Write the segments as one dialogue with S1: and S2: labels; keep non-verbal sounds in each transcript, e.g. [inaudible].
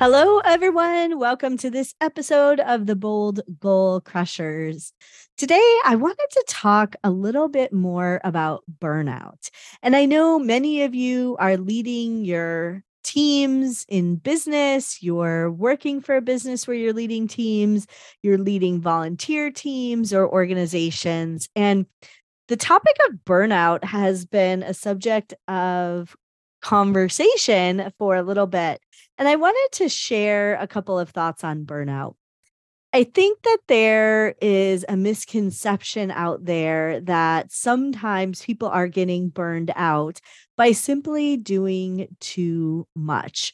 S1: Hello, everyone. Welcome to this episode of the Bold Goal Crushers. Today, I wanted to talk a little bit more about burnout. And I know many of you are leading your teams in business, you're working for a business where you're leading teams, you're leading volunteer teams or organizations. And the topic of burnout has been a subject of conversation for a little bit. And I wanted to share a couple of thoughts on burnout. I think that there is a misconception out there that sometimes people are getting burned out by simply doing too much.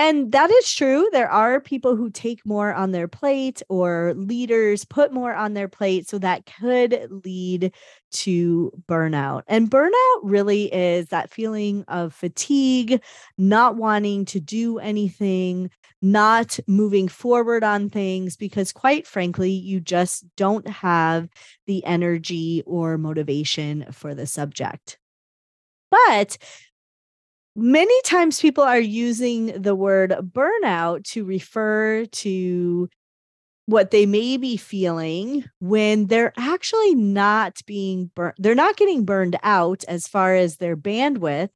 S1: And that is true. There are people who take more on their plate, or leaders put more on their plate. So that could lead to burnout. And burnout really is that feeling of fatigue, not wanting to do anything, not moving forward on things, because quite frankly, you just don't have the energy or motivation for the subject. But many times people are using the word burnout to refer to what they may be feeling when they're actually not being burned they're not getting burned out as far as their bandwidth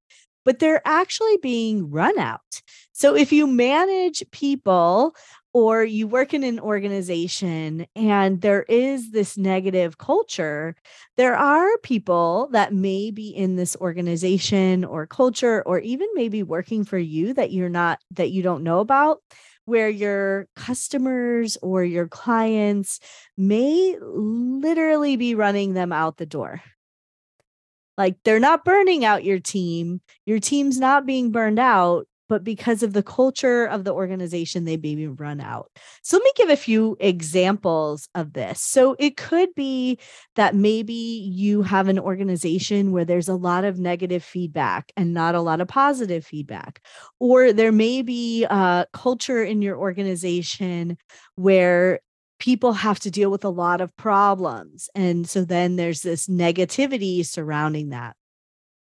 S1: but they're actually being run out. So if you manage people or you work in an organization and there is this negative culture, there are people that may be in this organization or culture, or even maybe working for you that you're not, that you don't know about, where your customers or your clients may literally be running them out the door. Like they're not burning out your team, your team's not being burned out, but because of the culture of the organization, they maybe run out. So let me give a few examples of this. So it could be that maybe you have an organization where there's a lot of negative feedback and not a lot of positive feedback. Or there may be a culture in your organization where people have to deal with a lot of problems. And so then there's this negativity surrounding that.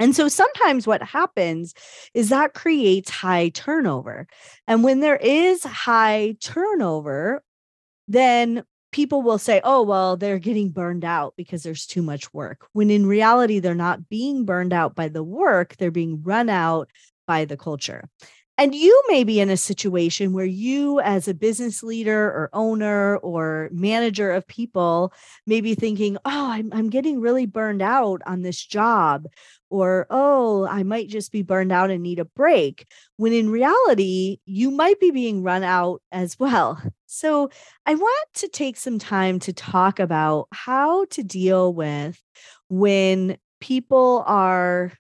S1: And so sometimes what happens is that creates high turnover. And when there is high turnover, then people will say, oh, well, they're getting burned out because there's too much work. When in reality, they're not being burned out by the work, they're being run out by the culture. And you may be in a situation where you, as a business leader or owner or manager of people, may be thinking, oh, I'm, I'm getting really burned out on this job. Or, oh, I might just be burned out and need a break. When in reality, you might be being run out as well. [laughs] So, I want to take some time to talk about how to deal with when people are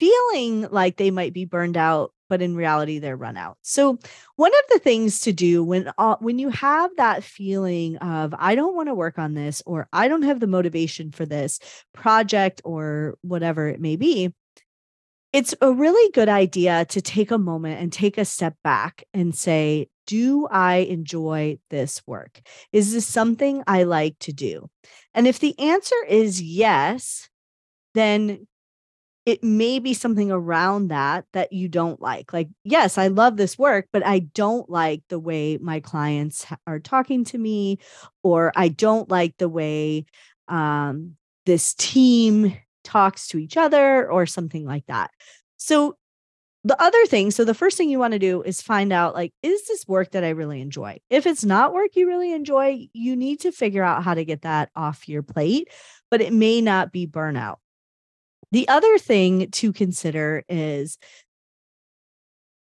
S1: feeling like they might be burned out but in reality they're run out. So one of the things to do when uh, when you have that feeling of I don't want to work on this or I don't have the motivation for this project or whatever it may be, it's a really good idea to take a moment and take a step back and say, do I enjoy this work? Is this something I like to do? And if the answer is yes, then it may be something around that that you don't like. Like, yes, I love this work, but I don't like the way my clients are talking to me, or I don't like the way um, this team talks to each other, or something like that. So, the other thing, so the first thing you want to do is find out like, is this work that I really enjoy? If it's not work you really enjoy, you need to figure out how to get that off your plate, but it may not be burnout. The other thing to consider is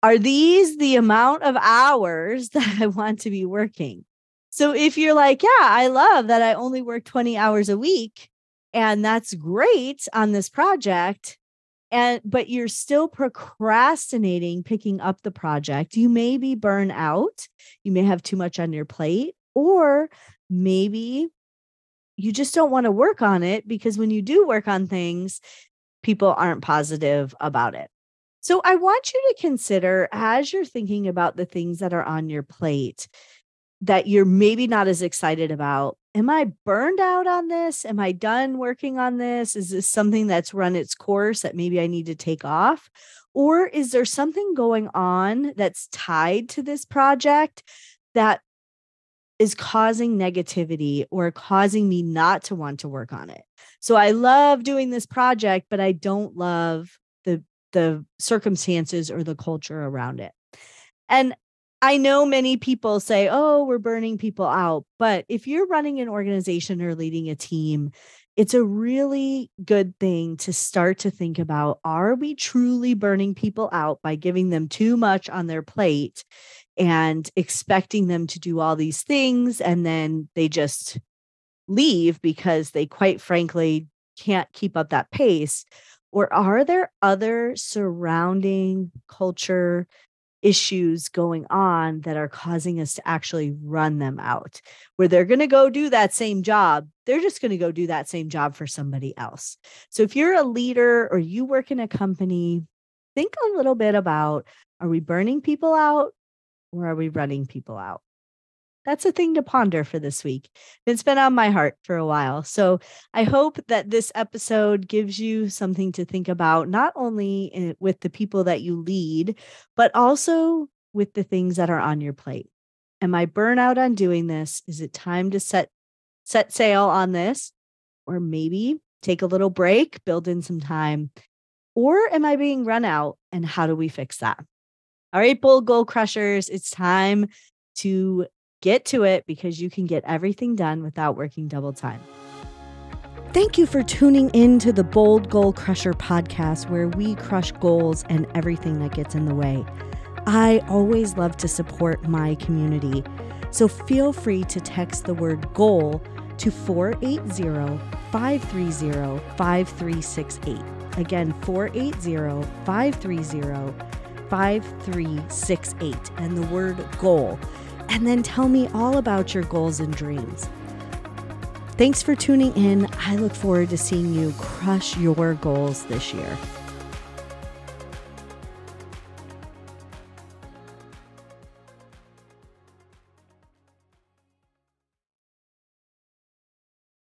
S1: are these the amount of hours [laughs] that I want to be working? So if you're like, yeah, I love that I only work 20 hours a week and that's great on this project, and but you're still procrastinating picking up the project you may be burned out you may have too much on your plate or maybe you just don't want to work on it because when you do work on things people aren't positive about it so i want you to consider as you're thinking about the things that are on your plate that you're maybe not as excited about am I burned out on this? Am I done working on this? Is this something that's run its course that maybe I need to take off? Or is there something going on that's tied to this project that is causing negativity or causing me not to want to work on it? So I love doing this project, but I don't love the the circumstances or the culture around it. And I know many people say, oh, we're burning people out. But if you're running an organization or leading a team, it's a really good thing to start to think about are we truly burning people out by giving them too much on their plate and expecting them to do all these things and then they just leave because they quite frankly can't keep up that pace? Or are there other surrounding culture issues going on that are causing us to actually run them out where they're going to go do that same job they're just going to go do that same job for somebody else so if you're a leader or you work in a company think a little bit about are we burning people out or are we running people out that's a thing to ponder for this week. It's been on my heart for a while. So I hope that this episode gives you something to think about, not only in, with the people that you lead, but also with the things that are on your plate. Am I burnout on doing this? Is it time to set set sail on this? Or maybe take a little break, build in some time. Or am I being run out? And how do we fix that? All right, bold goal crushers, it's time to Get to it because you can get everything done without working double time. Thank you for tuning in to the Bold Goal Crusher podcast, where we crush goals and everything that gets in the way. I always love to support my community, so feel free to text the word goal to 480 530 5368. Again, 480 530 5368, and the word goal and then tell me all about your goals and dreams. Thanks for tuning in. I look forward to seeing you crush your goals this year.